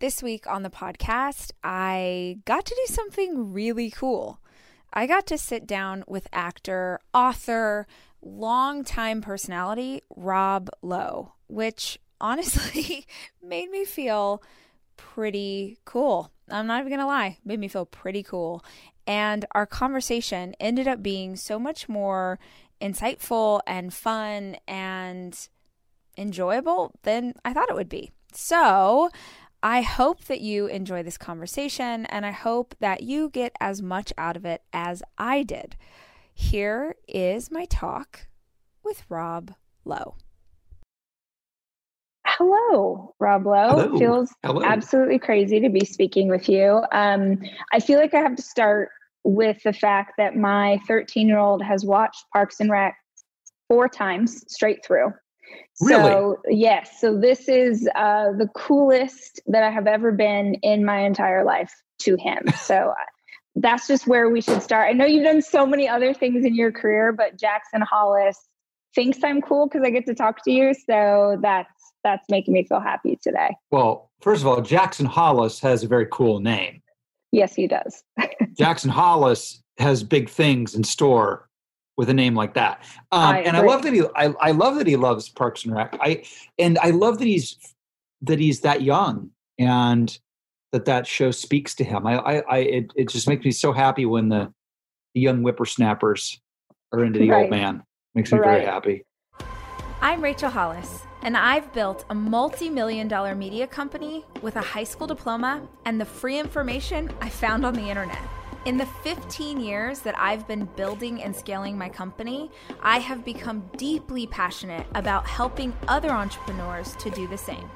This week on the podcast, I got to do something really cool. I got to sit down with actor, author, longtime personality Rob Lowe, which honestly made me feel pretty cool. I'm not even going to lie, made me feel pretty cool. And our conversation ended up being so much more insightful and fun and enjoyable than I thought it would be. So, I hope that you enjoy this conversation and I hope that you get as much out of it as I did. Here is my talk with Rob Lowe. Hello, Rob Lowe. Hello. Feels Hello. absolutely crazy to be speaking with you. Um, I feel like I have to start with the fact that my 13 year old has watched Parks and Rec four times straight through. So, yes, so this is uh, the coolest that I have ever been in my entire life to him. So, uh, that's just where we should start. I know you've done so many other things in your career, but Jackson Hollis thinks I'm cool because I get to talk to you. So, that's that's making me feel happy today. Well, first of all, Jackson Hollis has a very cool name. Yes, he does. Jackson Hollis has big things in store with a name like that. Um, I and I love that he I, I love that he loves Parks and Rec. I and I love that he's that he's that young and that that show speaks to him. I I, I it, it just makes me so happy when the, the young whippersnappers are into the Right. old man. Makes me very happy. I'm Rachel Hollis, and I've built a multi million dollar media company with a high school diploma and the free information I found on the internet. In the 15 years that I've been building and scaling my company, I have become deeply passionate about helping other entrepreneurs to do the same.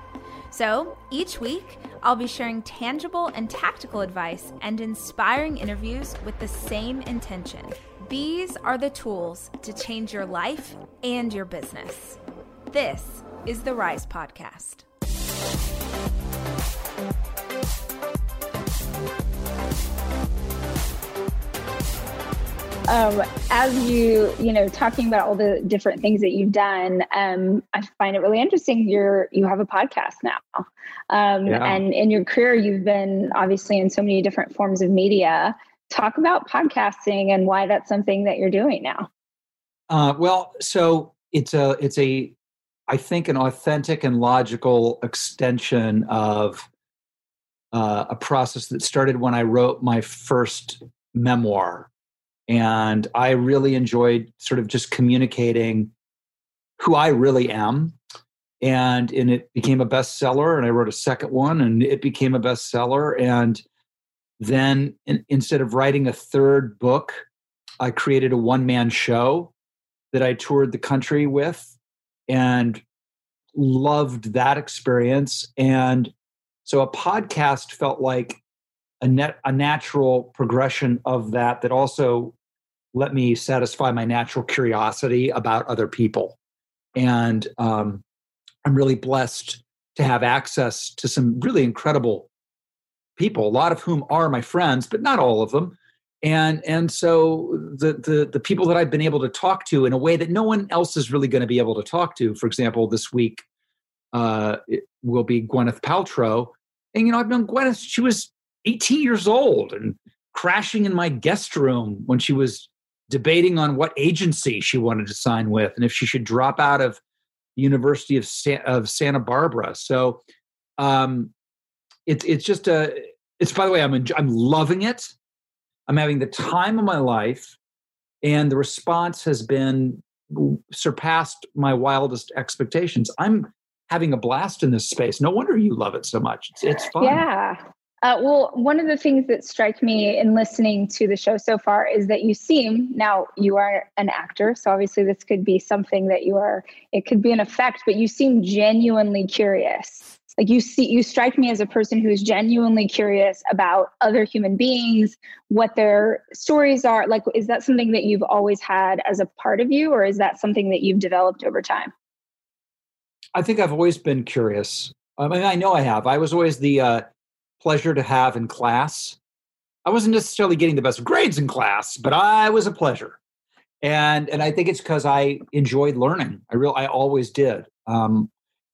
So each week, I'll be sharing tangible and tactical advice and inspiring interviews with the same intention. These are the tools to change your life and your business. This is the Rise Podcast. Um, as you you know talking about all the different things that you've done um, i find it really interesting you're you have a podcast now. Um, Yeah. and in your career you've been obviously in so many different forms of media. Talk about podcasting and why that's something that you're doing now. Uh, well, so it's a it's a I think an authentic and logical extension of uh, a process that started when I wrote my first memoir, and I really enjoyed sort of just communicating who I really am. And and it became a bestseller, and I wrote a second one, and it became a bestseller. And then in, instead of writing a third book, I created a one man show that I toured the country with and loved that experience. And so a podcast felt like a net a natural progression of that that also let me satisfy my natural curiosity about other people. And um, I'm really blessed to have access to some really incredible people, a lot of whom are my friends, but not all of them and and so the the the people that I've been able to talk to in a way that no one else is really going to be able to talk to. For example, this week uh, will be Gwyneth Paltrow, and you know I've known Gwyneth. She was 18 years old and crashing in my guest room when she was debating on what agency she wanted to sign with and if she should drop out of the University of Sa- of Santa Barbara. So um, it's it's just a it's by the way I'm enj- I'm loving it. I'm having the time of my life, and the response has been surpassed my wildest expectations. I'm having a blast in this space. No wonder you love it so much. It's, it's fun. Yeah. Uh, well, one of the things that strike me in listening to the show so far is that you seem now you are an actor, so obviously this could be something that you are. It could be an effect, but you seem genuinely curious. Like you see, you strike me as a person who is genuinely curious about other human beings, what their stories are. Like, is that something that you've always had as a part of you, or is that something that you've developed over time? I think I've always been curious. I mean, I know I have. I was always the uh, pleasure to have in class. I wasn't necessarily getting the best grades in class, but I was a pleasure. And and I think it's because I enjoyed learning. I real I always did. Um,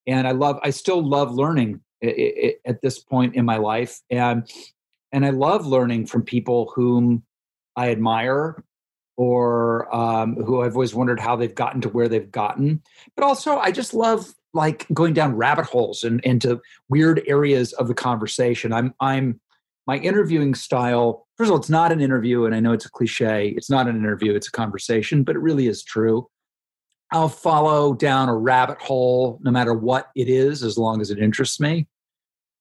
and I love I still love learning at this point in my life, and and I love learning from people whom I admire or um, who I've always wondered how they've gotten to where they've gotten. But also, I just love like going down rabbit holes and into weird areas of the conversation. I'm I'm my interviewing style. First of all, it's not an interview, and I know it's a cliche. It's not an interview; it's a conversation, but it really is true. I'll follow down a rabbit hole, no matter what it is, as long as it interests me.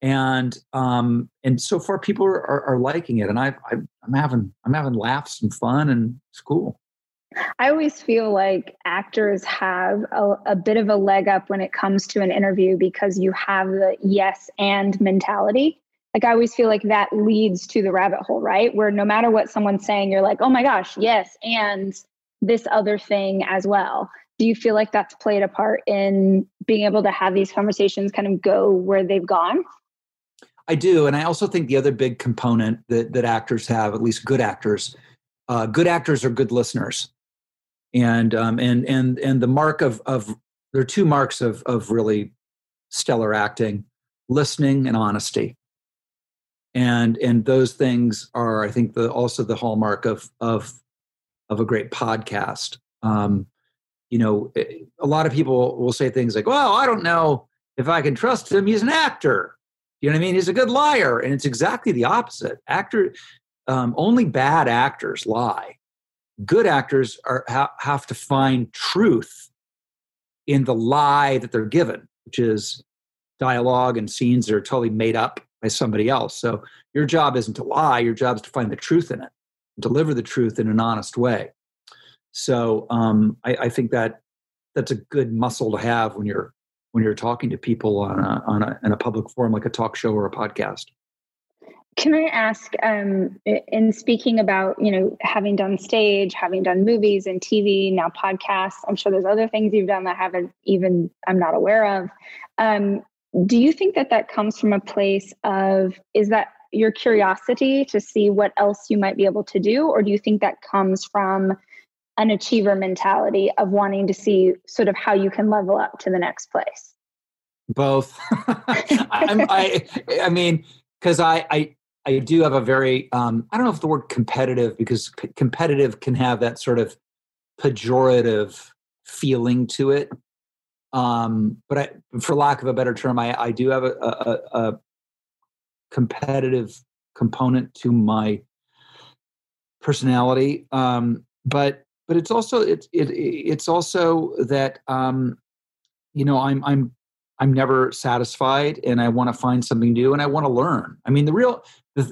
And um, and so far, people are, are, are liking it, and I, I I'm having I'm having laughs and fun, and it's cool. I always feel like actors have a, a, bit of a leg up when it comes to an interview because you have the yes and mentality. Like, I always feel like that leads to the rabbit hole, right? Where no matter what someone's saying, you're like, oh my gosh, yes, and this other thing as well. Do you feel like that's played a part in being able to have these conversations kind of go where they've gone? I do. And I also think the other big component that, that actors have, at least good actors, uh, good actors are good listeners and um, and and and the mark of of there are two marks of of really stellar acting listening and honesty. And and those things are i think the also the hallmark of of of a great podcast. Um you know eh, a lot of people will say things like well i don't know if i can trust him. He's an actor. You know what i mean? He's a good liar. And it's exactly the opposite. Actor um, only bad actors lie good actors are ha- have to find truth in the lie that they're given, which is dialogue and scenes that are totally made up by somebody else. So your job isn't to lie; your job is to find the truth in it, deliver the truth in an honest way. So um, I, I think that that's a good muscle to have when you're when you're talking to people on a, on a in a public forum like a talk show or a podcast. Can I ask, um, in speaking about, you know, having done stage, having done movies and TV, now podcasts, I'm sure there's other things you've done that I haven't even, I'm not aware of. Um, do you think that that comes from a place of, is that your curiosity to see what else you might be able to do? Or do you think that comes from an achiever mentality of wanting to see sort of how you can level up to the next place? Both. I, I mean, because I, I I do have a very um, I don't know if the word competitive because p- competitive can have that sort of pejorative feeling to it. Um, but I, for lack of a better term, I, I do have a, a, a competitive component to my personality. Um, but but it's also it, it it's also that um, you know I'm I'm I'm never satisfied and I want to find something new and I want to learn. I mean, the real, the,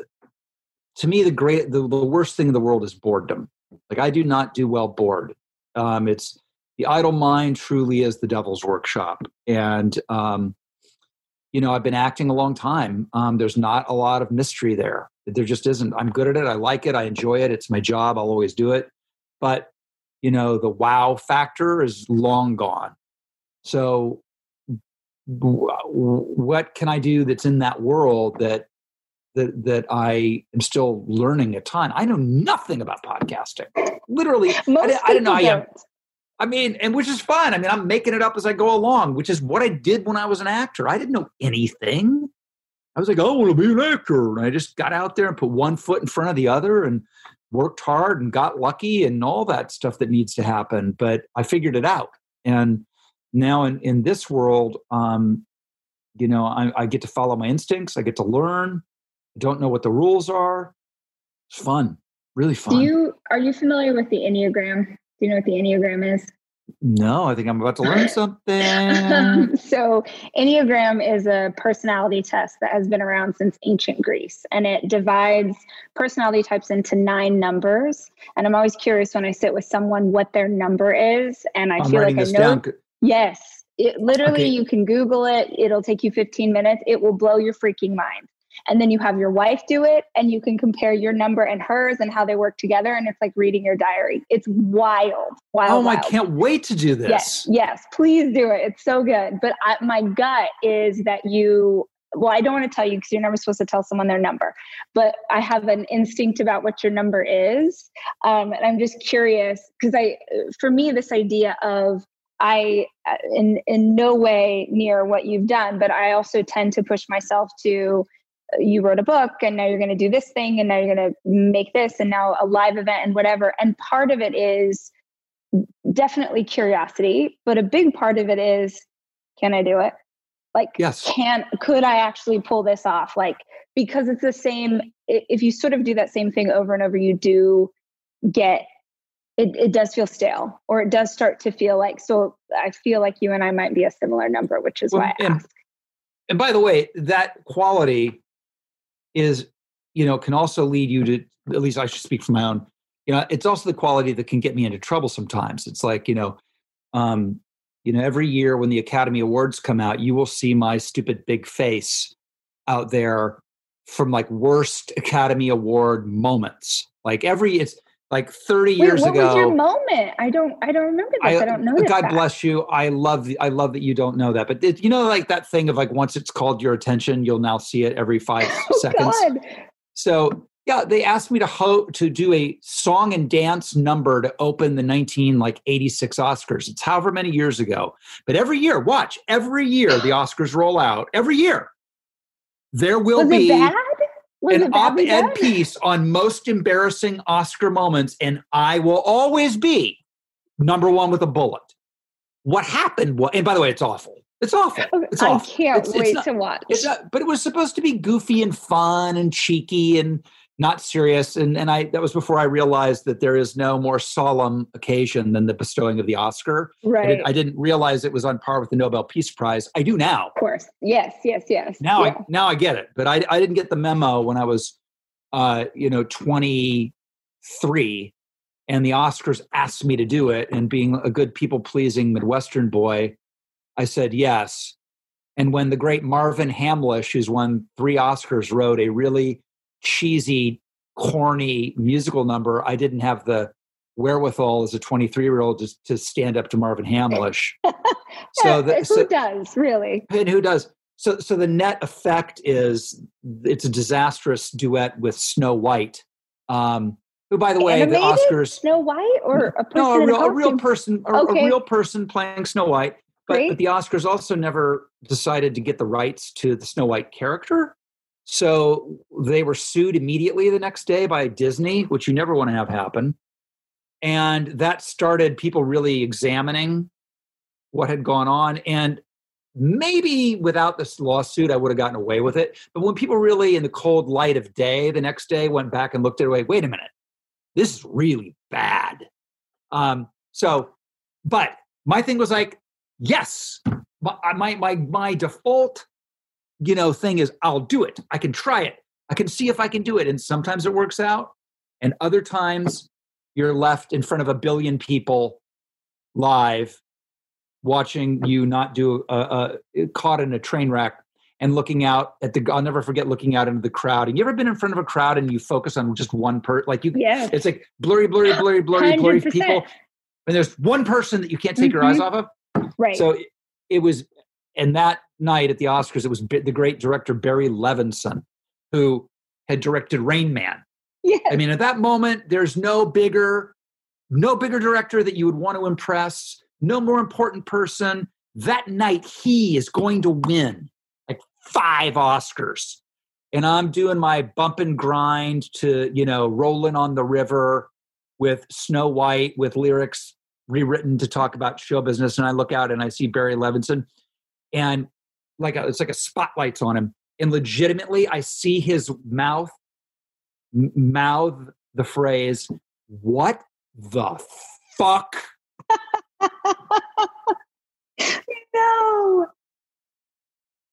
to me, the great, the, the worst thing in the world is boredom. Like I do not do well bored. Um, it's the idle mind truly is the devil's workshop. And, um, you know, I've been acting a long time. Um, there's not a lot of mystery there. There just isn't. I'm good at it. I like it. I enjoy it. It's my job. I'll always do it. But, you know, the wow factor is long gone. So what can I do that's in that world that that that I am still learning a ton. I know nothing about podcasting. Literally, Most I, I don't know. I am. I mean, and which is fun. I mean, I'm making it up as I go along, which is what I did when I was an actor. I didn't know anything. I was like, oh, I want to be an actor. And I just got out there and put one foot in front of the other and worked hard and got lucky and all that stuff that needs to happen. But I figured it out. And now in, in this world um, you know I, I, get to follow my instincts i get to learn I don't know what the rules are. It's fun really fun. do you are you familiar with the enneagram? Do you know what the enneagram is? No i think i'm about to learn something. So enneagram is a personality test that has been around since ancient greece and it divides personality types into nine numbers and i'm always curious when i sit with someone what their number is and i I'm feel like i know down Yes. It literally Okay. you can Google it. It'll take you 15 minutes. It will blow your freaking mind. And then you have your wife do it and you can compare your number and hers and how they work together. And it's like reading your diary. It's wild. Wild. oh, I can't wait to do this. Yes, yes, please do it. It's so good. But I, my gut is that you, well, I don't want to tell you because you're never supposed to tell someone their number, but I have an instinct about what your number is. Um, and I'm just curious because I, for me, this idea of I uh, in in no way near what you've done, but I also tend to push myself to uh, you wrote a book and now you're going to do this thing and now you're going to make this and now a live event and whatever. And part of it is definitely curiosity, but a big part of it is can I do it? Like yes. can could I actually pull this off? Like because it's the same if you sort of do that same thing over and over you do get it, it does feel stale or it does start to feel like so i feel like you and i might be a similar number which is well, why i and, ask. and by the way that quality is you know can also lead you to at least i should speak for my own you know it's also the quality that can get me into trouble sometimes. It's like you know um you know every year when the academy awards come out you will see my stupid big face out there from like worst academy award moments. Like every it's like 30 Wait, years what ago. What was your moment? I don't I don't remember this. I, I don't know. God bless you. I love the, I love that you don't know that. But it, you know like that thing of like once it's called your attention, you'll now see it every 5 oh, seconds. God. So, yeah, they asked me to ho- to do a song and dance number to open the 19 like 86 Oscars. It's however many years ago. But every year, watch, every year the Oscars roll out. Every year. There will was be an op-ed piece on most embarrassing Oscar moments, and I will always be number one with a bullet. What happened? Was, and by the way, it's awful. It's awful. It's I awful. can't it's, wait it's not, to watch. Not, but it was supposed to be goofy and fun and cheeky and not serious. And and I that was before I realized that there is no more solemn occasion than the bestowing of the Oscar. Right. I, did, I didn't realize it was on par with the Nobel Peace Prize. I do now. Of course. Yes. Yes. Yes. Now yeah. I now I get it. But I I didn't get the memo when I was uh, you know, 23 and the Oscars asked me to do it and being a good people pleasing Midwestern boy, I said yes. And when the great Marvin Hamlisch, who's won three Oscars, wrote a really cheesy, corny musical number, I didn't have the wherewithal as a 23 year old just to stand up to Marvin Hamlisch. so the, who so, does really? And who does? So, so the net effect is it's a disastrous duet with Snow White. Um, who, by the way, Animated the Oscars Snow White or a person no, a real, a real person, a, okay. a, real person playing Snow White. But, but the Oscars also never decided to get the rights to the Snow White character. So they were sued immediately the next day by Disney, which you never want to have happen. And that started people really examining what had gone on. And maybe without this lawsuit, I would have gotten away with it. But when people really, in the cold light of day, the next day went back and looked at it, wait, wait a minute, this is really bad. Um, so, but my thing was like, yes, my, my, my, my default, you know, thing is I'll do it. I can try it. I can see if I can do it. And sometimes it works out. And other times you're left in front of a billion people live watching you not do a, a, caught in a train wreck and looking out at the I'll never forget looking out into the crowd. And you ever been in front of a crowd and you focus on just one person? Like you yeah. it's like blurry, blurry, blurry, blurry, 100%. blurry people. And there's one person that you can't take mm-hmm. your eyes mm-hmm. off of. Right. So it, it was and that night at the Oscars, it was the great director Barry Levinson, who had directed Rain Man. Yeah. I mean, at that moment, there's no bigger, no bigger director that you would want to impress no more important person. That night, he is going to win like five Oscars. And I'm doing my bump and grind to, you know, rolling on the river with Snow White with lyrics rewritten to talk about show business. And I look out and I see Barry Levinson and like a, it's like a spotlight's on him. And legitimately, I see his mouth m- mouth the phrase, What the fuck no.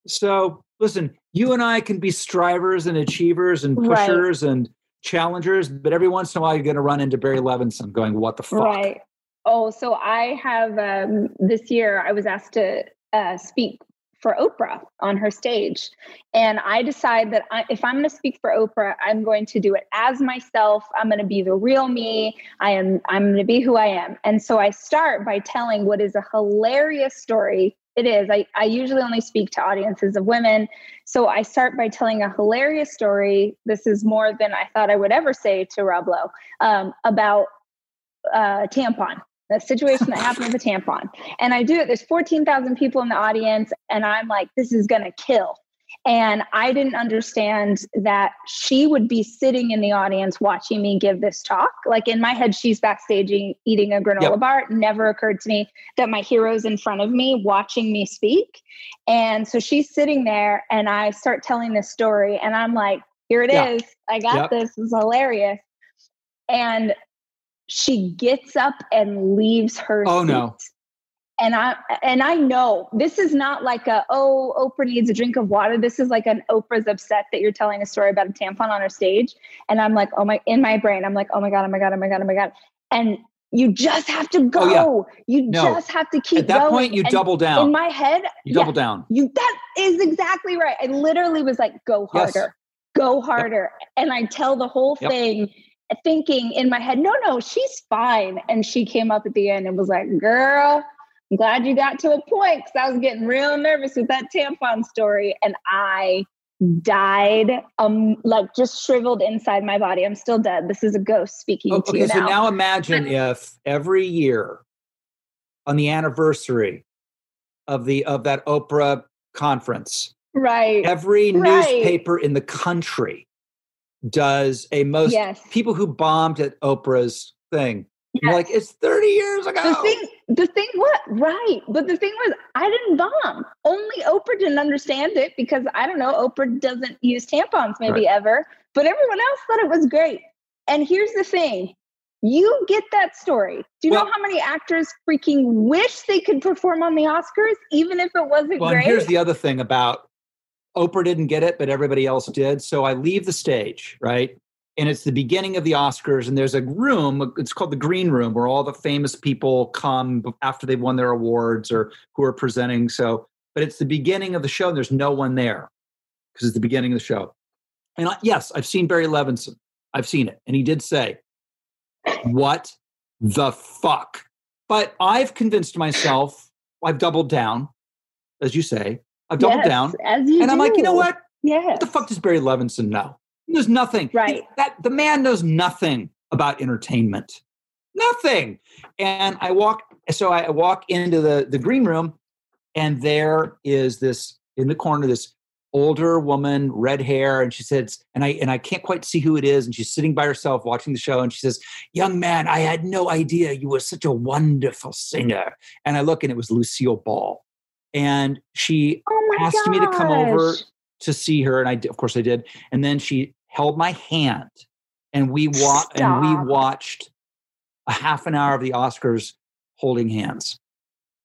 So, listen, you and I can be strivers and achievers and pushers right. and challengers, but every once in a while you're going to run into Barry Levinson going, What the fuck? Right. Oh, so I have um, this year, I was asked to uh, speak for Oprah on her stage. And I decide that I, if I'm going to speak for Oprah, I'm going to do it as myself. I'm going to be the real me. I am I'm going to be who I am. And so I start by telling what is a hilarious story. It is. I, I usually only speak to audiences of women. So I start by telling a hilarious story. This is more than I thought I would ever say to Rob Lowe um, about uh, tampon the situation that happened with a tampon. And I do it. There's 14,000 people in the audience, and I'm like, this is going to kill. And I didn't understand that she would be sitting in the audience watching me give this talk. Like in my head, she's backstage eating a granola yep. bar. It never occurred to me that my hero's in front of me watching me speak. And so she's sitting there, and I start telling this story, and I'm like, here it is. I got yep. this. It's hilarious. And she gets up and leaves her. Oh seat. no and I and I know this is not like a oh Oprah needs a drink of water. This is like an Oprah's upset that you're telling a story about a tampon on her stage, and I'm like oh my in my brain I'm like oh my god oh my god oh my god oh my god, and you just have to go. Oh, yeah. You no. just have to keep. At that going. point, you and double down. In my head, you yeah, double down. You that is exactly right. I literally was like, go harder, yes. go harder, yep. and I tell the whole yep. thing thinking in my head, no, no, she's fine. And she came up at the end and was like, girl, I'm glad you got to a point because I was getting real nervous with that tampon story and I died um like just shriveled inside my body i'm still dead this is a ghost speaking okay, to you so now. now imagine if every year on the anniversary of the of that oprah conference right every right. newspaper in the country does a most yes. people who bombed at oprah's thing Yes. like, it's 30 years ago. The thing, the thing, what? Right. But the thing was, I didn't bomb. Only Oprah didn't understand it because I don't know, Oprah doesn't use tampons maybe right. ever, but everyone else thought it was great. And here's the thing you get that story. Do you well, know how many actors freaking wish they could perform on the Oscars, even if it wasn't well, great? here's the other thing about Oprah didn't get it, but everybody else did. So I leave the stage, right? and it's the beginning of the Oscars, and there's a room, it's called the Green Room, where all the famous people come after they've won their awards or who are presenting. So, but it's the beginning of the show, and there's no one there because it's the beginning of the show. And I, yes, I've seen Barry Levinson. I've seen it. And he did say, What the fuck? But I've convinced myself, I've doubled down, as you say. I've doubled yes, down. As you and do. I'm like, you know what? Yes. What the fuck does Barry Levinson know? There's nothing. Right. that the man knows nothing about entertainment. Nothing. And I walk, so I walk into the, the green room, and there is this in the corner, this older woman, red hair, and she says, and I and I can't quite see who it is, and she's sitting by herself watching the show, and she says, "Young man, I had no idea you were such a wonderful singer." And I look, and it was Lucille Ball, and she oh asked gosh. me to come over to see her, and I of course I did, and then she held my hand and we wa- and we watched a half an hour of the Oscars holding hands.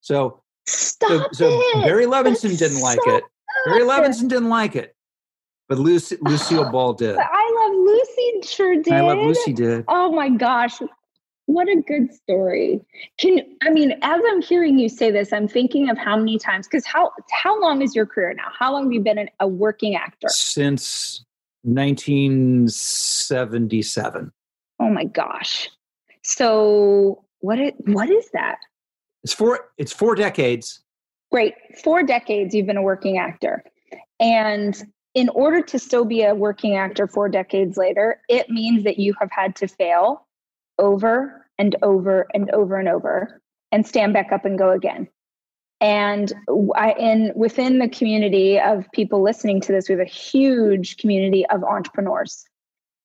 So Stop so, so Barry Levinson That's didn't like it. Barry Levinson didn't like it. But Lucy, Lucille Ball did. I love Lucy sure did. I love Lucy did. Oh my gosh. What a good story. Can I mean, as I'm hearing you say this, I'm thinking of how many times because how how long is your career now? How long have you been a working actor? Since 1977. Oh my gosh. So what it what is that? It's four it's four decades. Great. Four decades you've been a working actor. And in order to still be a working actor four decades later, it means that you have had to fail over and over and over and over and stand back up and go again. And I, in within the community of people listening to this, we have a huge community of entrepreneurs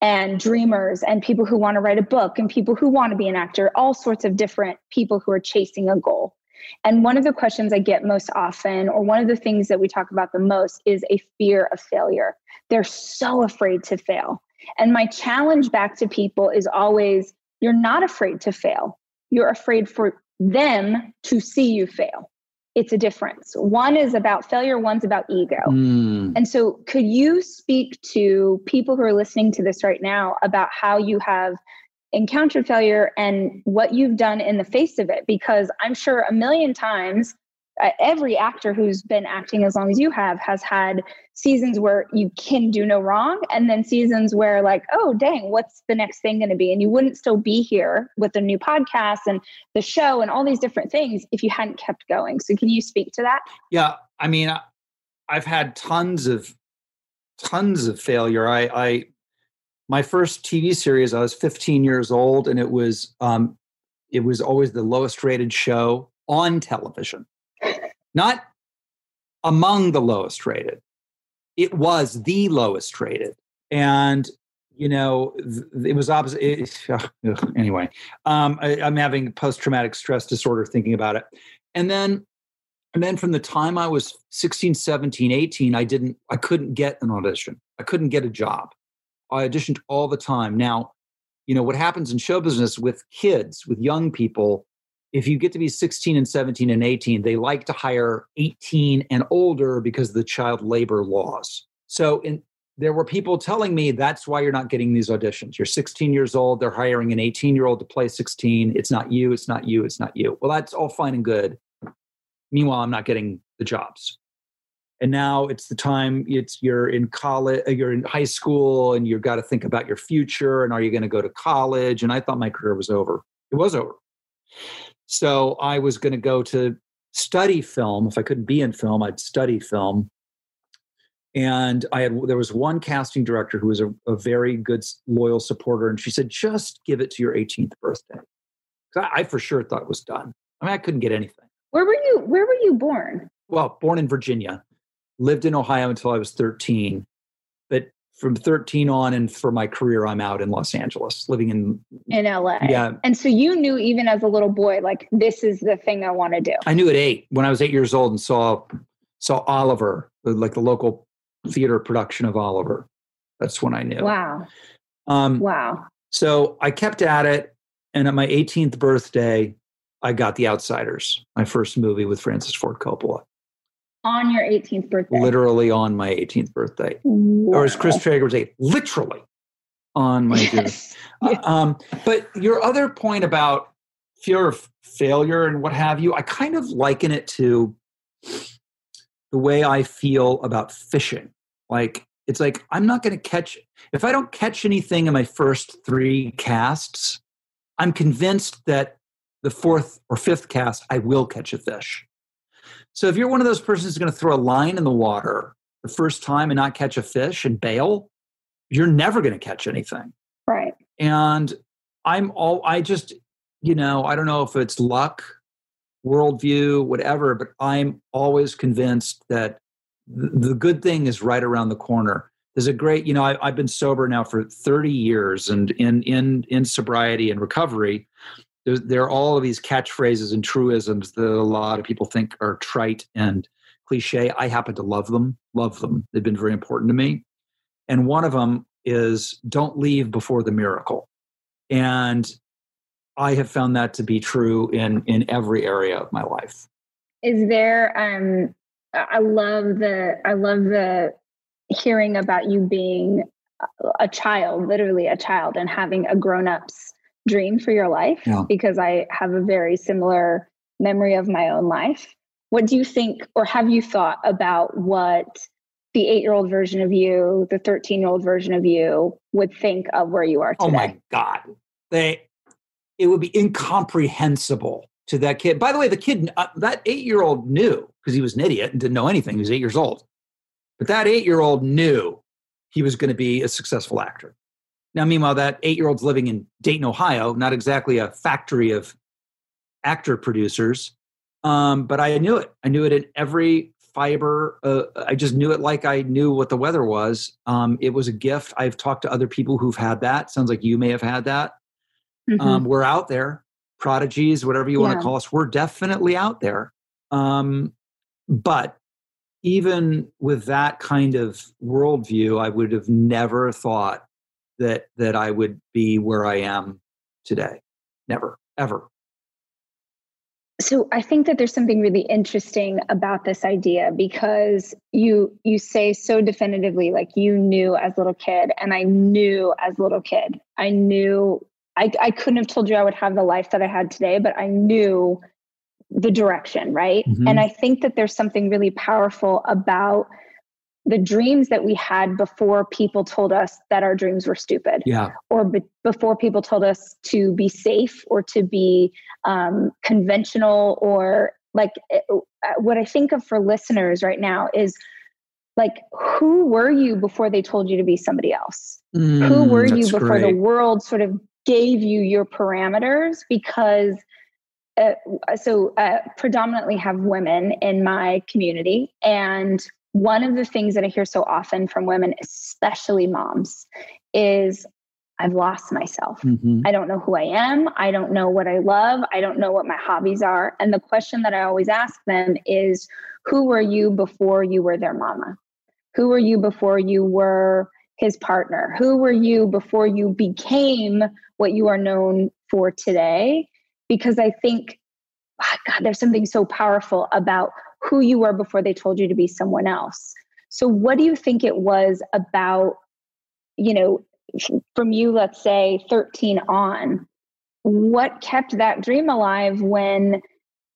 and dreamers and people who want to write a book and people who want to be an actor, all sorts of different people who are chasing a goal. And one of the questions I get most often, or one of the things that we talk about the most, is a fear of failure. They're so afraid to fail. And my challenge back to people is always you're not afraid to fail. You're afraid for them to see you fail it's a difference. One is about failure, one's about ego. Mm. And so, could you speak to people who are listening to this right now about how you have encountered failure and what you've done in the face of it? Because I'm sure a million times uh, every actor who's been acting as long as you have has had seasons where you can do no wrong and then seasons where like oh dang what's the next thing going to be? And you wouldn't still be here with the new podcast and the show and all these different things if you hadn't kept going. So can you speak to that? Yeah i mean i've had tons of tons of failure. I i my first tv series i was 15 years old and it was um it was always the lowest rated show on television, not among the lowest rated. It was the lowest rated. And, you know, it was opposite. It, anyway, um, I, I'm having post traumatic stress disorder thinking about it. And then and then from the time I was 16, 17, 18, I didn't, I couldn't get an audition. I couldn't get a job. I auditioned all the time. Now, you know, what happens in show business with kids, with young people, if you get to be 16 and 17 and 18, they like to hire 18 and older because of the child labor laws. So in, there were people telling me that's why you're not getting these auditions. You're 16 years old, they're hiring an 18 year old to play 16. It's not you, it's not you, it's not you. Well, that's all fine and good. Meanwhile, I'm not getting the jobs and now it's the time it's you're in college uh, you're in high school and you've got to think about your future and are you going to go to college and i thought my career was over it was over so i was going to go to study film. If i couldn't be in film i'd study film. And i had there was one casting director who was a, a very good loyal supporter and she said just give it to your 18th birthday. I, I for sure thought it was done. I mean i couldn't get anything. Where were you where were you born? Well born in virginia. Lived in Ohio until I was 13. But from 13 on and for my career, I'm out in Los Angeles, living in in LA. Yeah. And so you knew even as a little boy, like this is the thing I want to do. I knew at eight when I was eight years old and saw saw Oliver, like the local theater production of Oliver. That's when I knew. Wow. Um, wow. So I kept at it, and at my 18th birthday, I got The Outsiders, my first movie with Francis Ford Coppola on your 18th birthday. Literally on my 18th birthday. Wow. Or as Chris Traeger would say, literally on my yes. yes. Uh, um, but your other point about fear of failure and what have you, I kind of liken it to the way I feel about fishing. Like, it's like, I'm not going to catch, if I don't catch anything in my first three casts, I'm convinced that the fourth or fifth cast, I will catch a fish. So if you're one of those persons who's going to throw a line in the water the first time and not catch a fish and bail, you're never going to catch anything. Right. And I'm all, I just, you know, I don't know if it's luck, worldview, whatever, but I'm always convinced that the good thing is right around the corner. There's a great, you know, I, have been sober now for 30 years and in, in, in sobriety and recovery there's, there are all of these catchphrases and truisms that a lot of people think are trite and cliche. I happen to love them, love them. They've been very important to me. And one of them is don't leave before the miracle. And I have found that to be true in in every area of my life. Is there um I love the I love the hearing about you being a child, literally a child and having a grown-up's dream for your life yeah. because I have a very similar memory of my own life. What do you think, or have you thought about what the eight year old version of you, the 13 year old version of you would think of where you are today? Oh my God. They, it would be incomprehensible to that kid. By the way, the kid, uh, that eight year old knew because he was an idiot and didn't know anything. He was eight years old. But that eight year old knew he was going to be a successful actor. Now, meanwhile, that eight year old's living in Dayton, Ohio, not exactly a factory of actor producers. Um, but I knew it. I knew it in every fiber. Uh, I just knew it like I knew what the weather was. Um, it was a gift. I've talked to other people who've had that. Sounds like you may have had that. Mm-hmm. Um, we're out there, prodigies, whatever you yeah. want to call us. We're definitely out there. Um, but even with that kind of worldview, I would have never thought that that I would be where I am today. Never, ever. So I think that there's something really interesting about this idea because you you say so definitively like you knew as little kid and I knew as little kid. I knew I, I couldn't have told you I would have the life that I had today, but I knew the direction, right? Mm-hmm. And I think that there's something really powerful about the dreams that we had before people told us that our dreams were stupid. Yeah. Or be- before people told us to be safe or to be um, conventional or like it, eh, uh, what i think of for listeners right now is like who were you before they told you to be somebody else? Mm, who were you before great. the world sort of gave you your parameters? Because uh, so uh, predominantly have women in my community and one of the things that i hear so often from women especially moms is i've lost myself mm-hmm. i don't know who i am i don't know what i love i don't know what my hobbies are and the question that i always ask them is who were you before you were their mama who were you before you were his partner? Who were you before you became what you are known for today? Because I think, oh God, there's something so powerful about who you were before they told you to be someone else. So, what do you think it was about, you know, from you, let's say 13 on? What kept that dream alive when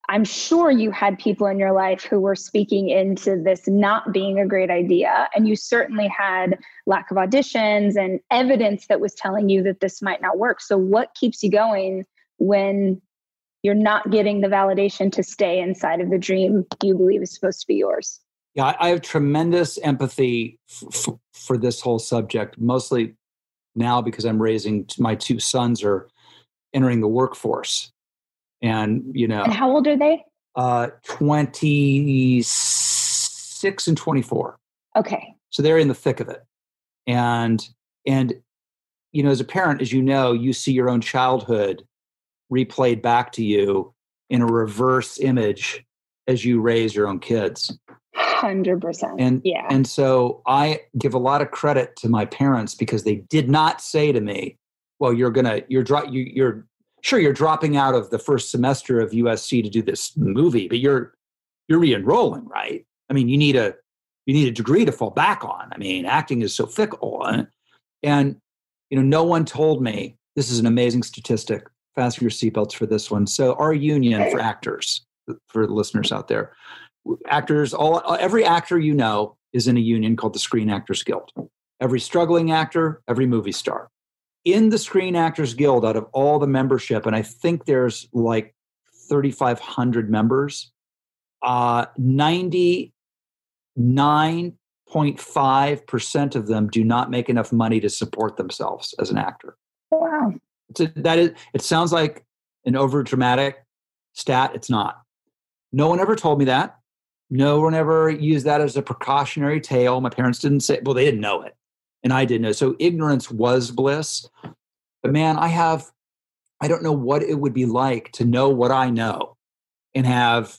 I'm sure you had people in your life who were speaking into this not being a great idea. And you certainly had lack of auditions and evidence that was telling you that this might not work. So, what keeps you going when you're not getting the validation to stay inside of the dream you believe is supposed to be yours? Yeah, I have tremendous empathy f- f- for this whole subject, mostly now because I'm raising my two sons are entering the workforce. And you know and how old are they? Uh 26 and 24 okay. So they're in the thick of it. And and you know as a parent as you know you see your own childhood replayed back to you in a reverse image as you raise your own kids 100% and yeah and so i give a lot of credit to my parents because they did not say to me well you're gonna you're you, you're sure you're dropping out of the first semester of USC to do this movie, but you're you're re-enrolling, right? I mean, you need a you need a degree to fall back on. I mean, acting is so fickle, and, and you know, no one told me this is an amazing statistic. Fasten your seatbelts for this one. So, our union for actors, for the listeners out there, actors, all every actor you know is in a union called the Screen Actors Guild. Every struggling actor, every movie star in the Screen Actors Guild, out of all the membership, and I think there's like 3,500 members, uh, 99.5% of them do not make enough money to support themselves as an actor. Wow. A, that is, it sounds like an over dramatic stat. It's not. No one ever told me that. No one ever used that as a precautionary tale. My parents didn't say, well, they didn't know it and I didn't know. So ignorance was bliss. But man, I have, I don't know what it would be like to know what I know and have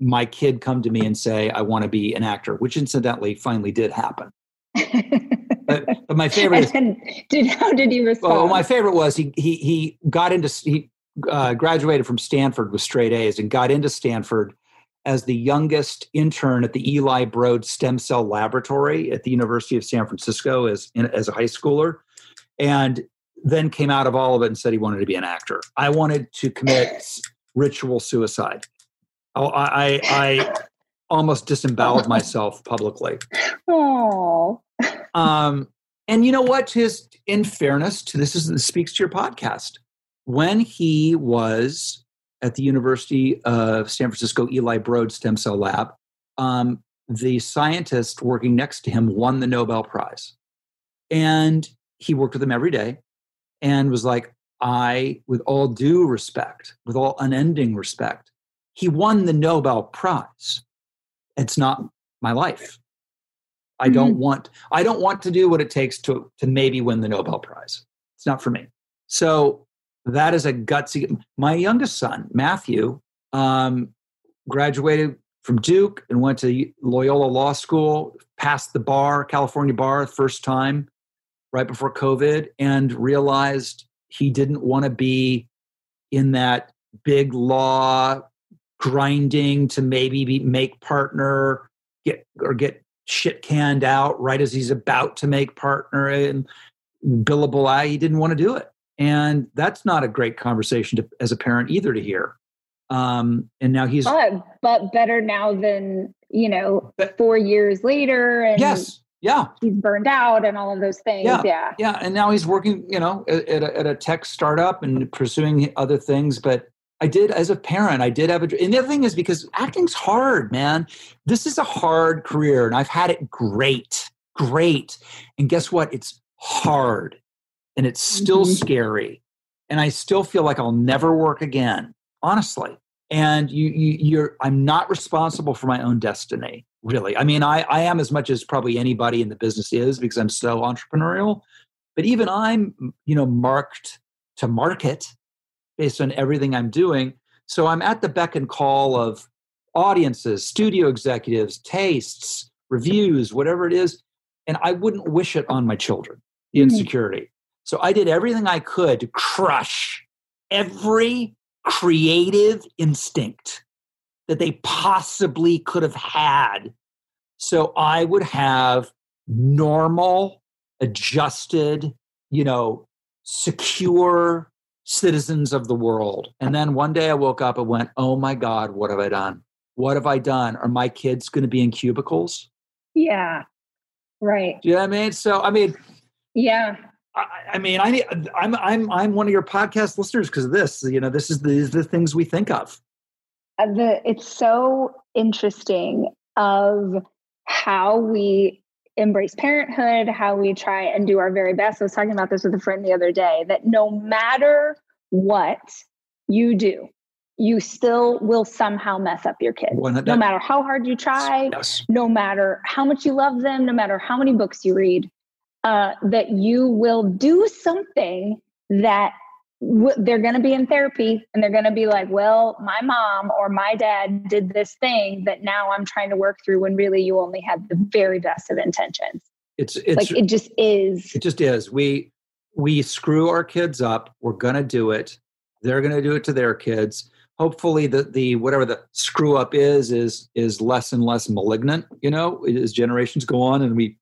my kid come to me and say, I want to be an actor, which incidentally finally did happen. but, but, my favorite is, did, how did he respond? Well, my favorite was he, he, he got into, he uh, graduated from Stanford with straight A's and got into Stanford as the youngest intern at the Eli Broad Stem Cell Laboratory at the University of San Francisco as, in, as a high schooler. And then came out of all of it and said he wanted to be an actor. I wanted to commit ritual suicide. I, I, I almost disemboweled myself publicly. Oh. Um, and you know what? Just in fairness to this is this speaks to your podcast. When he was at the University of San Francisco Eli Broad Stem Cell Lab, um, the scientist working next to him won the Nobel Prize. And he worked with him every day and was like, I, with all due respect, with all unending respect, he won the Nobel Prize. It's not my life. I mm-hmm. don't want I don't want to do what it takes to to maybe win the Nobel Prize. It's not for me. So that is a gutsy. My youngest son, Matthew, um, graduated from Duke and went to Loyola Law School, passed the bar, California bar, first time right before COVID, and realized he didn't want to be in that big law grinding to maybe be, make partner get or get shit canned out right as he's about to make partner and billable. Eye. He didn't want to do it and that's not a great conversation to, as a parent either to hear um, and now he's but, but better now than you know but, four years later and yes yeah he's burned out and all of those things yeah yeah, yeah. and now he's working you know at, at, a, at a tech startup and pursuing other things but I did as a parent. I did have a. And the other thing is because acting's hard, man. This is a hard career, and I've had it great, great. And guess what? It's hard and it's still mm-hmm. scary and I still feel like I'll never work again, honestly. And you, you you're I'm not responsible for my own destiny, really. I mean, I, I am as much as probably anybody in the business is because I'm so entrepreneurial. But even I'm, you know, marked to market based on everything I'm doing. So I'm at the beck and call of audiences, studio executives, tastes, reviews, whatever it is. And I wouldn't wish it on my children, the mm-hmm. insecurity. So I did everything I could to crush every creative instinct that they possibly could have had. So I would have normal, adjusted, you know, secure citizens of the world. And then one day I woke up and went, oh my God, what have I done? What have I done? Are my kids going to be in cubicles? Yeah. Right. Do you know what I mean? So, I mean, yeah. I, I mean, I, I'm, I'm, I'm one of your podcast listeners because of this. You know, this is the, the things we think of. Uh, the, it's so interesting of how we embrace parenthood, how we try and do our very best. I was talking about this with a friend the other day that no matter what you do, you still will somehow mess up your kids. no matter how hard you try, yes. no matter how much you love them, no matter how many books you read, uh, that you will do something that they're going to be in therapy and they're going to be like, well, my mom or my dad did this thing that now I'm trying to work through when really you only had the very best of intentions. It's, it's like it just is. It just is. We we screw our kids up. We're going to do it. They're going to do it to their kids hopefully the the whatever the screw up is is is less and less malignant you know as generations go on and we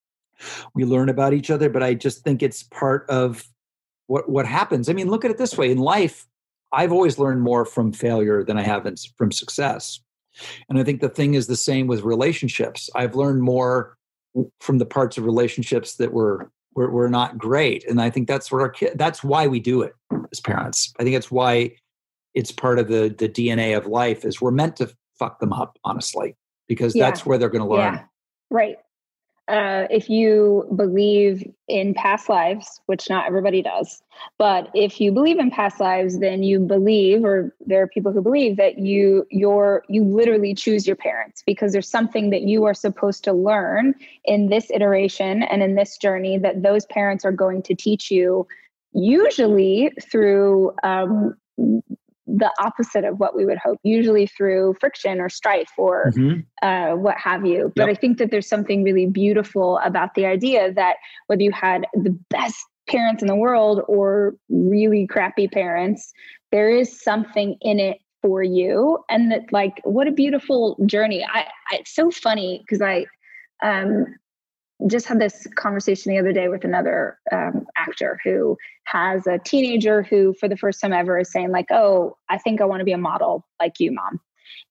we learn about each other but i just think it's part of what what happens i mean look at it this way in life i've always learned more from failure than i have in, from success and i think the thing is the same with relationships i've learned more from the parts of relationships that were were, were not great and i think that's what our kid that's why we do it as parents i think it's why it's part of the the DNA of life is we're meant to fuck them up, honestly, because yeah. that's where they're going to learn. Yeah. Right. Uh, if you believe in past lives, which not everybody does, but if you believe in past lives, then you believe, or there are people who believe that you your you literally choose your parents because there's something that you are supposed to learn in this iteration and in this journey that those parents are going to teach you, usually through um, the opposite of what we would hope, usually through friction or strife or mm-hmm. uh, what have you. But yep. I think that there's something really beautiful about the idea that whether you had the best parents in the world or really crappy parents, there is something in it for you. And that, like, what a beautiful journey. I, I it's so funny because I, um, just had this conversation the other day with another um, actor who has a teenager who for the first time ever is saying like oh i think i want to be a model like you mom.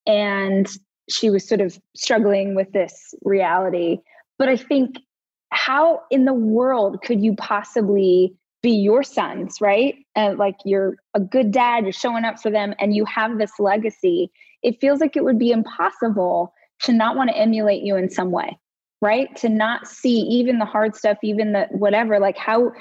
And she was sort of struggling with this reality. But i think how in the world could you possibly be your sons right? And like you're a good dad you're showing up for them and you have this legacy. It feels like it would be impossible to not want to emulate you in some way right? To not see even the hard stuff even the whatever like how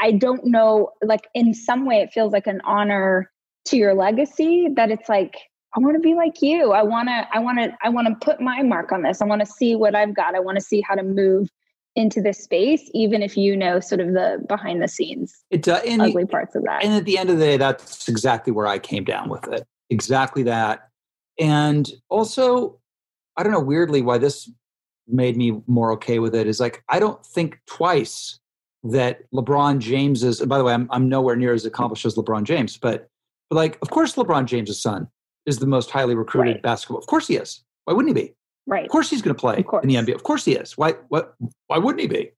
i don't know like in some way it feels like an honor to your legacy that it's like i want to be like you. I want to i want to i want to put my mark on this. I want to see what i've got. I want to see how to move into this space even if you know sort of the behind the scenes it uh, and ugly parts of that. and at the end of the day that's exactly where i came down with it. Exactly that. And also i don't know weirdly why this made me more okay with it is like I don't think twice that LeBron James is. by the way, I'm I'm nowhere near as accomplished as LeBron James, but but like of course LeBron James' son is the most highly recruited right. basketball. Of course he is. Why wouldn't he be? Right. Of course he's going to play in the NBA. Of course he is. Why what why wouldn't he be?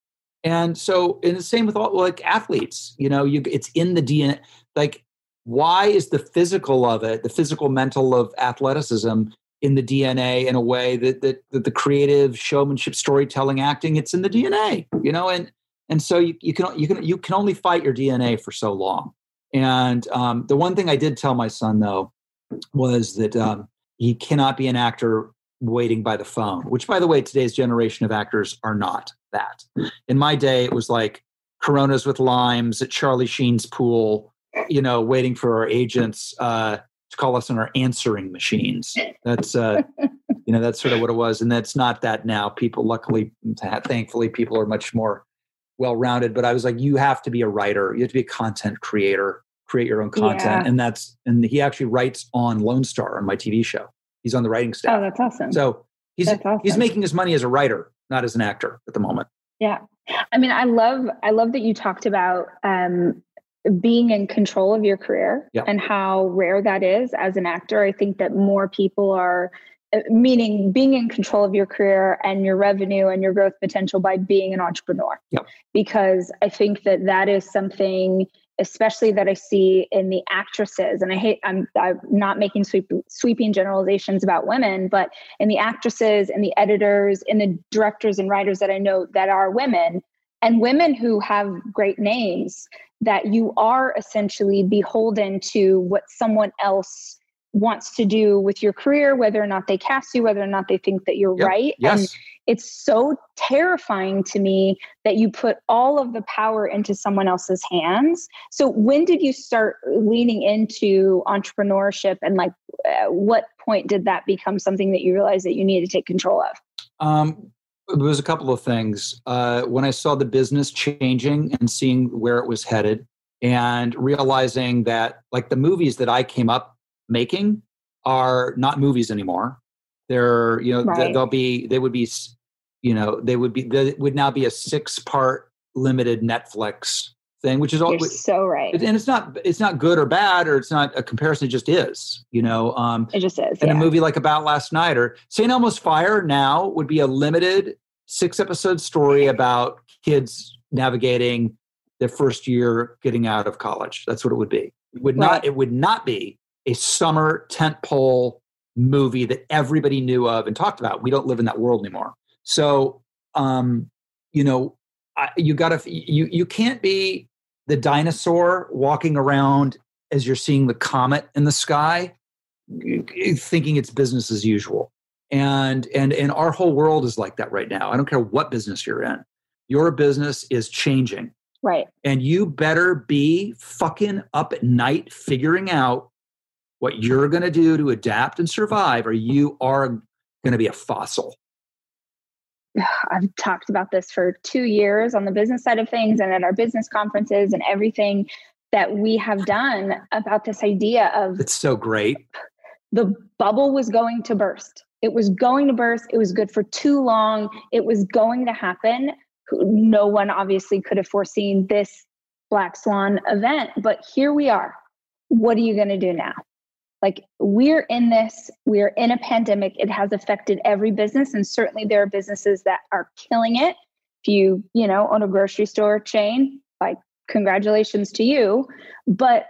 And so and the same with all like athletes, you know, you it's in the DNA like why is the physical of it, the physical mental of athleticism in the DNA in a way that, that, that the creative showmanship, storytelling, acting, it's in the DNA, you know, and and so you, you can you can you can only fight your DNA for so long. And um, the one thing I did tell my son though was that um, he cannot be an actor waiting by the phone. Which, by the way, today's generation of actors are not that. In my day, it was like Coronas with limes at Charlie Sheen's pool you know, waiting for our agents uh, to call us on our answering machines. That's uh, you know, that's sort of what it was, and that's not that now. People, luckily, thankfully, people are much more well-rounded. But I was like, you have to be a writer. You have to be a content creator. Create your own content, Yeah. and that's and he actually writes on Lone Star on my TV show. He's on the writing staff. Oh, that's awesome. So he's awesome. he's making his money as a writer, not as an actor at the moment. Yeah. I mean, I love I love that you talked about um being in control of your career Yeah. and how rare that is as an actor. I think that more people are uh, meaning being in control of your career and your revenue and your growth potential by being an entrepreneur. Yep. Because I think that that is something especially that I see in the actresses and I hate I'm I'm not making sweep, sweeping generalizations about women but in the actresses and the editors and the directors and writers that I know that are women and women who have great names that you are essentially beholden to what someone else wants to do with your career whether or not they cast you whether or not they think that you're Yep. right and Yes. it's so terrifying to me that you put all of the power into someone else's hands so when did you start leaning into entrepreneurship and like uh, what point did that become something that you realized that you needed to take control of Um, there was a couple of things. Uh, when I saw the business changing and seeing where it was headed, and realizing that like the movies that I came up making are not movies anymore. They're you know Right. they'll be they would be you know they would be they would now be a six part limited Netflix thing, which is all. so right and it's not it's not good or bad or it's not a comparison. It just is. You know. Um, it just is and yeah. a movie like About Last Night or St. Elmo's Fire now would be a limited six episode story about kids navigating their first year getting out of college. That's what it would be. It would not it would not be a summer tentpole movie that everybody knew of and talked about. We don't live in that world anymore. So um, you know, I, you got to you you can't be the dinosaur walking around as you're seeing the comet in the sky thinking it's business as usual. And and and our whole world is like that right now. I don't care what business you're in. Your business is changing. Right. And you better be fucking up at night figuring out what you're going to do to adapt and survive or you are going to be a fossil I've talked about this for two years on the business side of things and at our business conferences and everything that we have done about this idea of it's so great the bubble was going to burst. It was going to burst. It was good for too long. It was going to happen. No one obviously could have foreseen this black swan event, but here we are. What are you going to do now? Like, we're in this, we're in a pandemic. It has affected every business, and certainly there are businesses that are killing it. If you, you know, own a grocery store chain, like, congratulations to you. But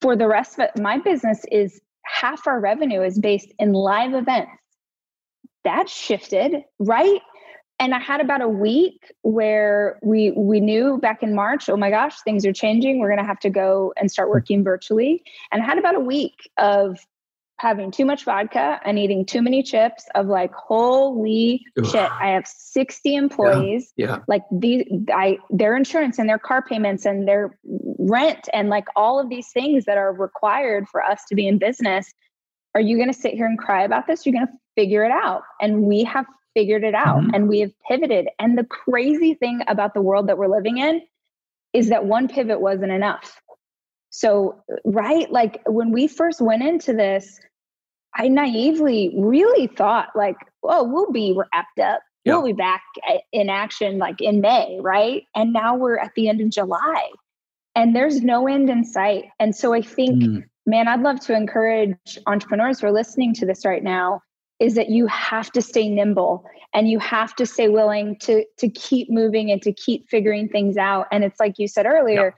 for the rest of it, my business is half our revenue is based in live events. That shifted, right? And I had about a week where we we knew back in March, oh my gosh, things are changing. We're going to have to go and start mm-hmm. working virtually. And I had about a week of having too much vodka and eating too many chips of like holy Ugh. shit i have 60 employees. Yeah. Like these i their insurance and their car payments and their rent and like all of these things that are required for us to be in business. Are you going to sit here and cry about this? You're going to figure it out. And we have figured it out Mhm. and we have pivoted and the crazy thing about the world that we're living in is that one pivot wasn't enough so right like when we first went into this i naively really thought like oh we'll be wrapped up Yeah. we'll be back in action like in may right and now we're at the end of july and there's no end in sight and so i think Mm. man i'd love to encourage entrepreneurs who are listening to this right now is that you have to stay nimble and you have to stay willing to to keep moving and to keep figuring things out. And it's like you said earlier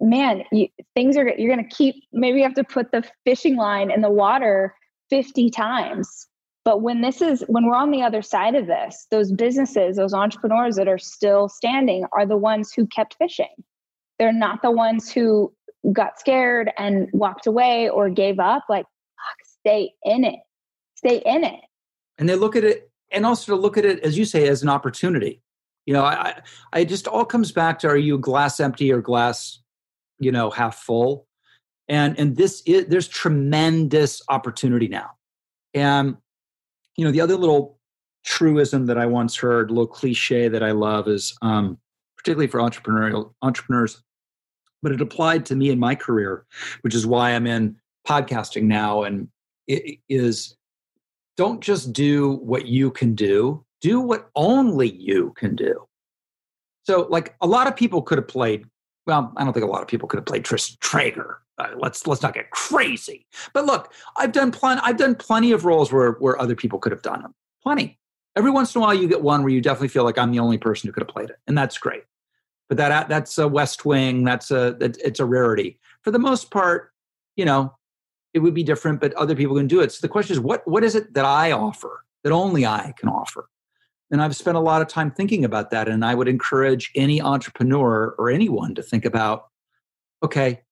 man you, things are you're going to keep maybe you have to put the fishing line in the water 50 times. But when this is when we're on the other side of this those businesses those entrepreneurs that are still standing are the ones who kept fishing. They're not the ones who got scared and walked away or gave up like fuck, stay in it stay in it. And they look at it and also to look at it as you say as an opportunity. You know i i just all comes back to are you glass empty or glass you know half full? And and this is there's tremendous opportunity now. And you know the other little truism that i once heard a little cliche that i love is um, particularly for entrepreneurial entrepreneurs but it applied to me in my career which is why i'm in podcasting now and it is don't just do what you can do do what only you can do so like a lot of people could have played well, I don't think a lot of people could have played Chris Traeger. Uh, let's let's not get crazy. But look, I've done plenty. I've done plenty of roles where where other people could have done them. Plenty. Every once in a while, you get one where you definitely feel like I'm the only person who could have played it, and that's great. But that that's a West Wing. That's a it's a rarity. For the most part, you know, it would be different, but other people can do it. So the question is, what what is it that I offer that only I can offer? And I've spent a lot of time thinking about that. And I would encourage any entrepreneur or anyone to think about, okay,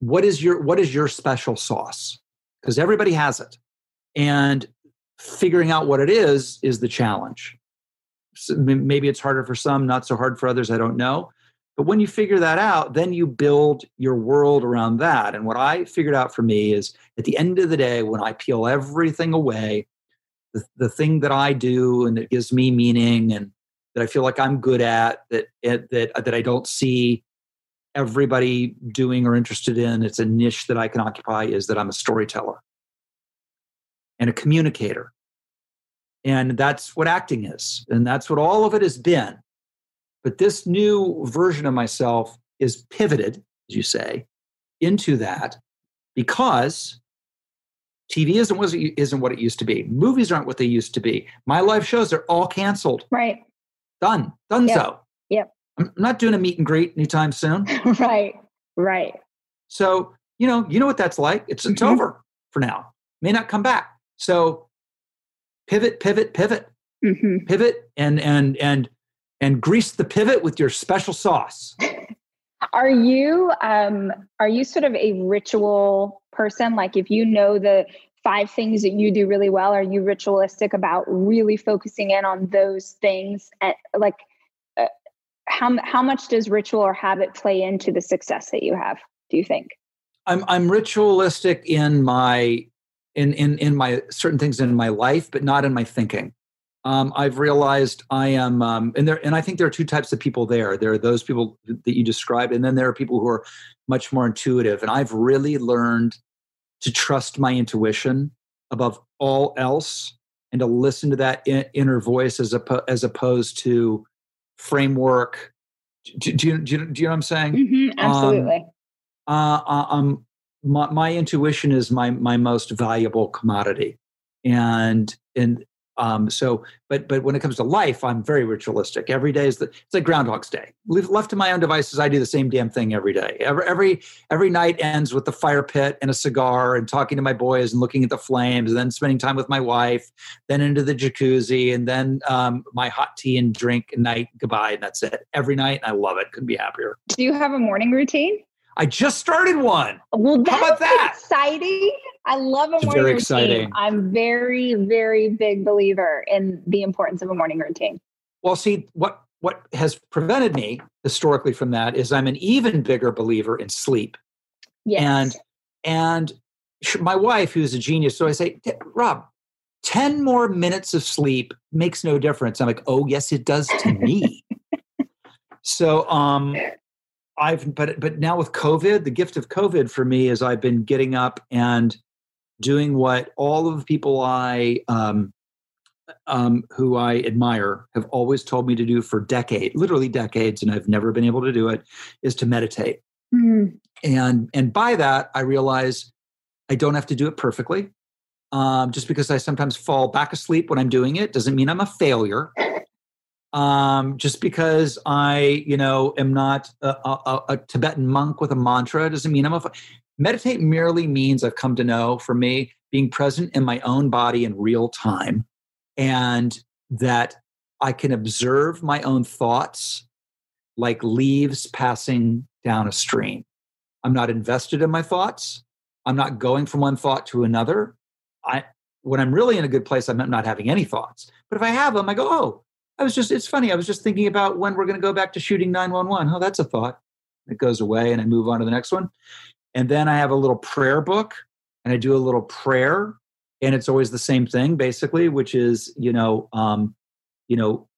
what is your what is your special sauce? Because everybody has it. And figuring out what it is is the challenge. So maybe it's harder for some, not so hard for others, I don't know. But when you figure that out, then you build your world around that. And what I figured out for me is at the end of the day, when I peel everything away the, the thing that I do and that gives me meaning and that I feel like I'm good at that eh, that uh, that I don't see everybody doing or interested in. It's a niche that I can occupy. Is that I'm a storyteller and a communicator, and that's what acting is, and that's what all of it has been. But this new version of myself is pivoted, as you say, into that because TV isn't what it, isn't what it used to be. Movies aren't what they used to be. My live shows are all canceled. Right. Done. Done yep. so. Yep. I'm not doing a meet and greet anytime soon. right. Right. So, you know, you know what that's like. It's it's mm-hmm. over for now. May not come back. So pivot, pivot, pivot. Mm-hmm. Pivot and and and and grease the pivot with your special sauce. Are you um are you sort of a ritual person? Like if you know the five things that you do really well, are you ritualistic about really focusing in on those things? And like, uh, how how much does ritual or habit play into the success that you have? Do you think? I'm I'm ritualistic in my in in in my certain things in my life, but not in my thinking. Um, I've realized I am, um, and there, and I think there are two types of people there. There are those people that you described, and then there are people who are much more intuitive. And I've really learned to trust my intuition above all else and to listen to that in, inner voice as, oppo- as opposed to framework. Do, do, you, do, you, do you know what I'm saying? Mm-hmm, absolutely. Um, uh, uh, um, my, my intuition is my, my most valuable commodity. And, and um, so, but but when it comes to life, I'm very ritualistic. Every day is the it's like Groundhog's Day. Left to my own devices, I do the same damn thing every day. Every every every night ends with the fire pit and a cigar and talking to my boys and looking at the flames, and then spending time with my wife, then into the jacuzzi, and then um, my hot tea and drink night goodbye, and that's it. Every night, I love it. Couldn't be happier. Do you have a morning routine? I just started one. Well, that's How about that? exciting. I love a it's morning very routine. Exciting. I'm very, very big believer in the importance of a morning routine. Well, see, what what has prevented me historically from that is I'm an even bigger believer in sleep. Yes. And and my wife, who's a genius, so I say, Rob, 10 more minutes of sleep makes no difference. I'm like, oh yes, it does to me. so um I've but but now with COVID, the gift of COVID for me is I've been getting up and doing what all of the people I um, um, who I admire have always told me to do for decades, literally decades, and I've never been able to do it, is to meditate. Mm. And and by that, I realize I don't have to do it perfectly. Um, just because I sometimes fall back asleep when I'm doing it doesn't mean I'm a failure. Um, just because I, you know, am not a, a, a, Tibetan monk with a mantra doesn't mean I'm a. Meditate merely means I've come to know for me being present in my own body in real time and that I can observe my own thoughts like leaves passing down a stream. I'm not invested in my thoughts. I'm not going from one thought to another. I when I'm really in a good place, I'm not having any thoughts. But if I have them, I go, oh, I was just, it's funny. I was just thinking about when we're going to go back to shooting 911. Oh, that's a thought. It goes away and I move on to the next one. And then I have a little prayer book and I do a little prayer. And it's always the same thing, basically, which is, you know, um, you know,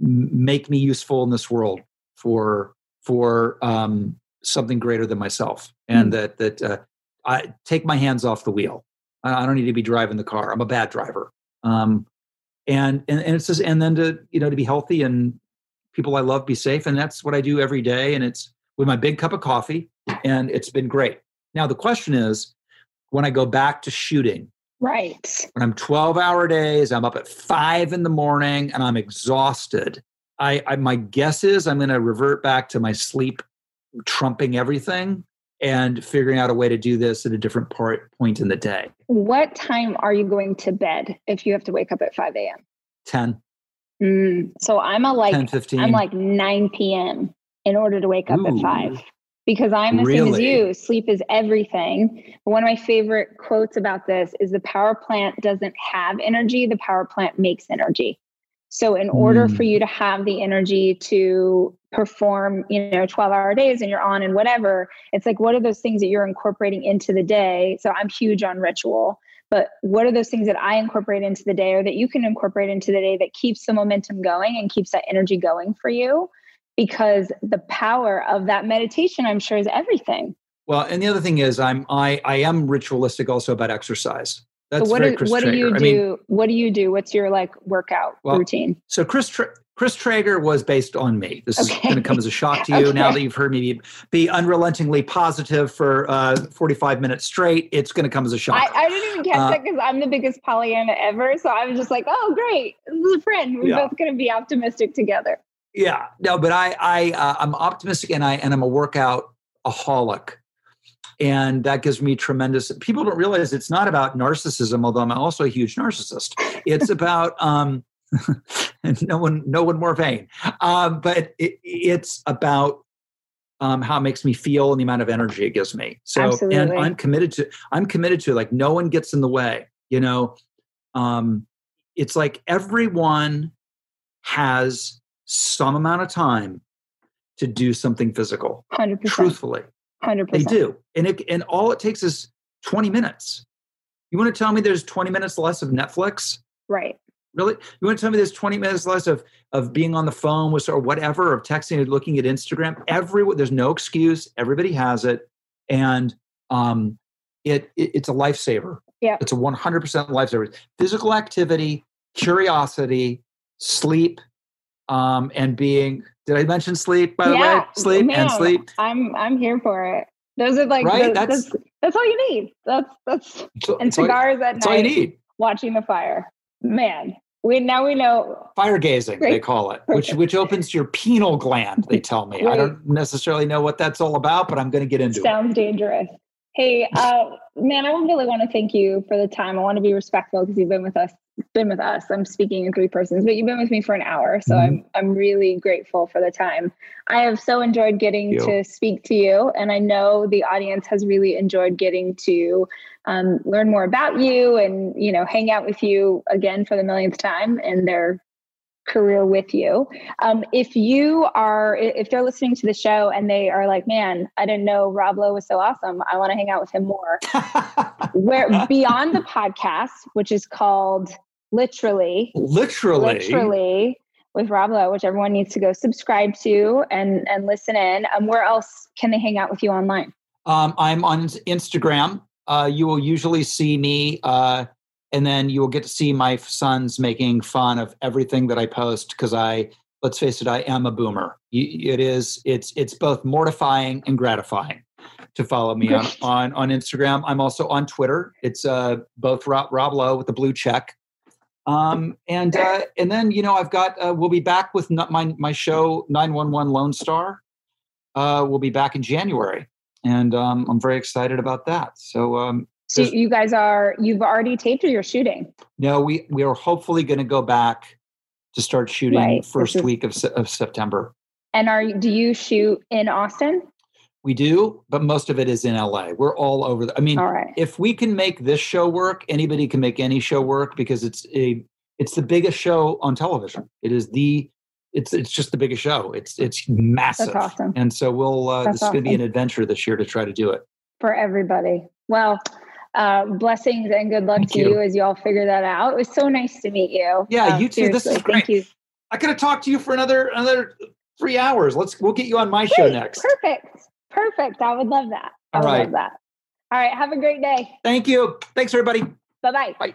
make me useful in this world for for um, something greater than myself, and Mm. that that uh, I take my hands off the wheel. I I don't need to be driving the car. I'm a bad driver. Um, and and and it's just, and then to you know to be healthy and people I love be safe, and that's what I do every day. And it's with my big cup of coffee, and it's been great. Now the question is, when I go back to shooting, Right. when I'm 12 hour days, I'm up at five in the morning and I'm exhausted. I, I my guess is I'm going to revert back to my sleep trumping everything and figuring out a way to do this at a different part, point in the day. What time are you going to bed if you have to wake up at 5 a.m.? 10, Mm, so I'm a like 10, 15. I'm like 9 p.m. in order to wake up Ooh. at 5 because I'm the same as you. Sleep is everything. But one of my favorite quotes about this is the power plant doesn't have energy, the power plant makes energy. So in order for Mm. you to have the energy to perform, you know, 12 hour days and you're on and whatever, it's like what are those things that you're incorporating into the day? So I'm huge on ritual. But what are those things that I incorporate into the day or that you can incorporate into the day that keeps the momentum going and keeps that energy going for you? Because the power of that meditation, I'm sure, is everything. Well, and the other thing is I'm I I am ritualistic also about exercise. That's so what do, what do you do? I mean, what do you do? What's your like workout Well, routine? So Chris Tra- Chris Traeger was based on me. This is going to come as a shock to you now that you've heard me be, be unrelentingly positive for uh, 45 minutes straight. It's going to come as a shock. I, I didn't even catch Uh, that because I'm the biggest Pollyanna ever. So I was just like, oh, great. This is a friend. We're Yeah. both going to be optimistic together. yeah, no, but I I uh, I'm optimistic and I and I'm a workout aholic. And that gives me tremendous. People don't realize it's not about narcissism, although I'm also a huge narcissist. It's about um, no one, no one more vain. Um, but it, it's about um, how it makes me feel and the amount of energy it gives me. So, and I'm committed to. I'm committed to like no one gets in the way. You know, um, it's like everyone has some amount of time to do something physical. 100%. Truthfully, 100%. they do, and it and all it takes is 20 minutes. You want to tell me there's 20 minutes less of Netflix? Right. Really? You want to tell me there's 20 minutes less of of being on the phone with or whatever, of texting or looking at Instagram? Every there's no excuse. Everybody has it, and um, it, it it's a lifesaver. Yeah. it's a 100% lifesaver. Physical activity, curiosity, sleep, um, and being. Did I mention sleep? By the way, sleep and sleep. I'm I'm here for it. Those are like Right? the- That's- that's that's all you need. That's that's all- and all- cigars at That's all night you need. watching the fire. Man, we now we know Fire gazing, they call it, which which opens your pineal gland. They tell me. I don't necessarily know what that's all about, but I'm going to get into it. sounds dangerous. Hey, uh, man, I really want to thank you for the time. I want to be respectful because you've been with us, been with us. I'm speaking in three persons, but you've been with me for an hour, so Mhm. I'm I'm really grateful for the time. I have so enjoyed getting to speak to you, and I know the audience has really enjoyed getting to um, learn more about you and you know hang out with you again for the millionth time in their career with you. Um, if you are, if they're listening to the show and they are like, man, I didn't know Rob Lowe was so awesome. I want to hang out with him more. Where beyond the podcast, which is called literally, literally, literally with Rob Lowe, which everyone needs to go subscribe to and and listen in. Um, where else can they hang out with you online? Um, I'm on Instagram. Uh, you will usually see me, uh, and then you will get to see my sons making fun of everything that I post because I, let's face it, I am a boomer. It is, it's, it's both mortifying and gratifying to follow me on, on on Instagram. I'm also on Twitter. It's uh, both Rob, Rob Lowe with the blue check. Um, and uh, and then you know I've got uh, we'll be back with my my show 911 Lone Star. Uh, we'll be back in January and um, I'm very excited about that. So, um, So you guys are you've already taped or you're shooting? no, we we are hopefully going to go back to start shooting Right. First is- week of of September. And are do you shoot in Austin? We do, but most of it is in LA. We're all over. The, I mean, all right. if we can make this show work, anybody can make any show work because it's a it's the biggest show on television. It is the it's it's just the biggest show. It's it's massive. That's awesome. And so we'll uh, That's this is awesome. going to be an adventure this year to try to do it for everybody. Well, uh, blessings and good luck Thank to you. you. as you all figure that out. It was so nice to meet you. Yeah, um, you too. This is great. Thank you. I could have talked to you for another another three hours. Let's we'll get you on my show next. Perfect. Perfect. I would love that. I All would right. love that. All right. Have a great day. Thank you. Thanks, everybody. Bye-bye. Bye.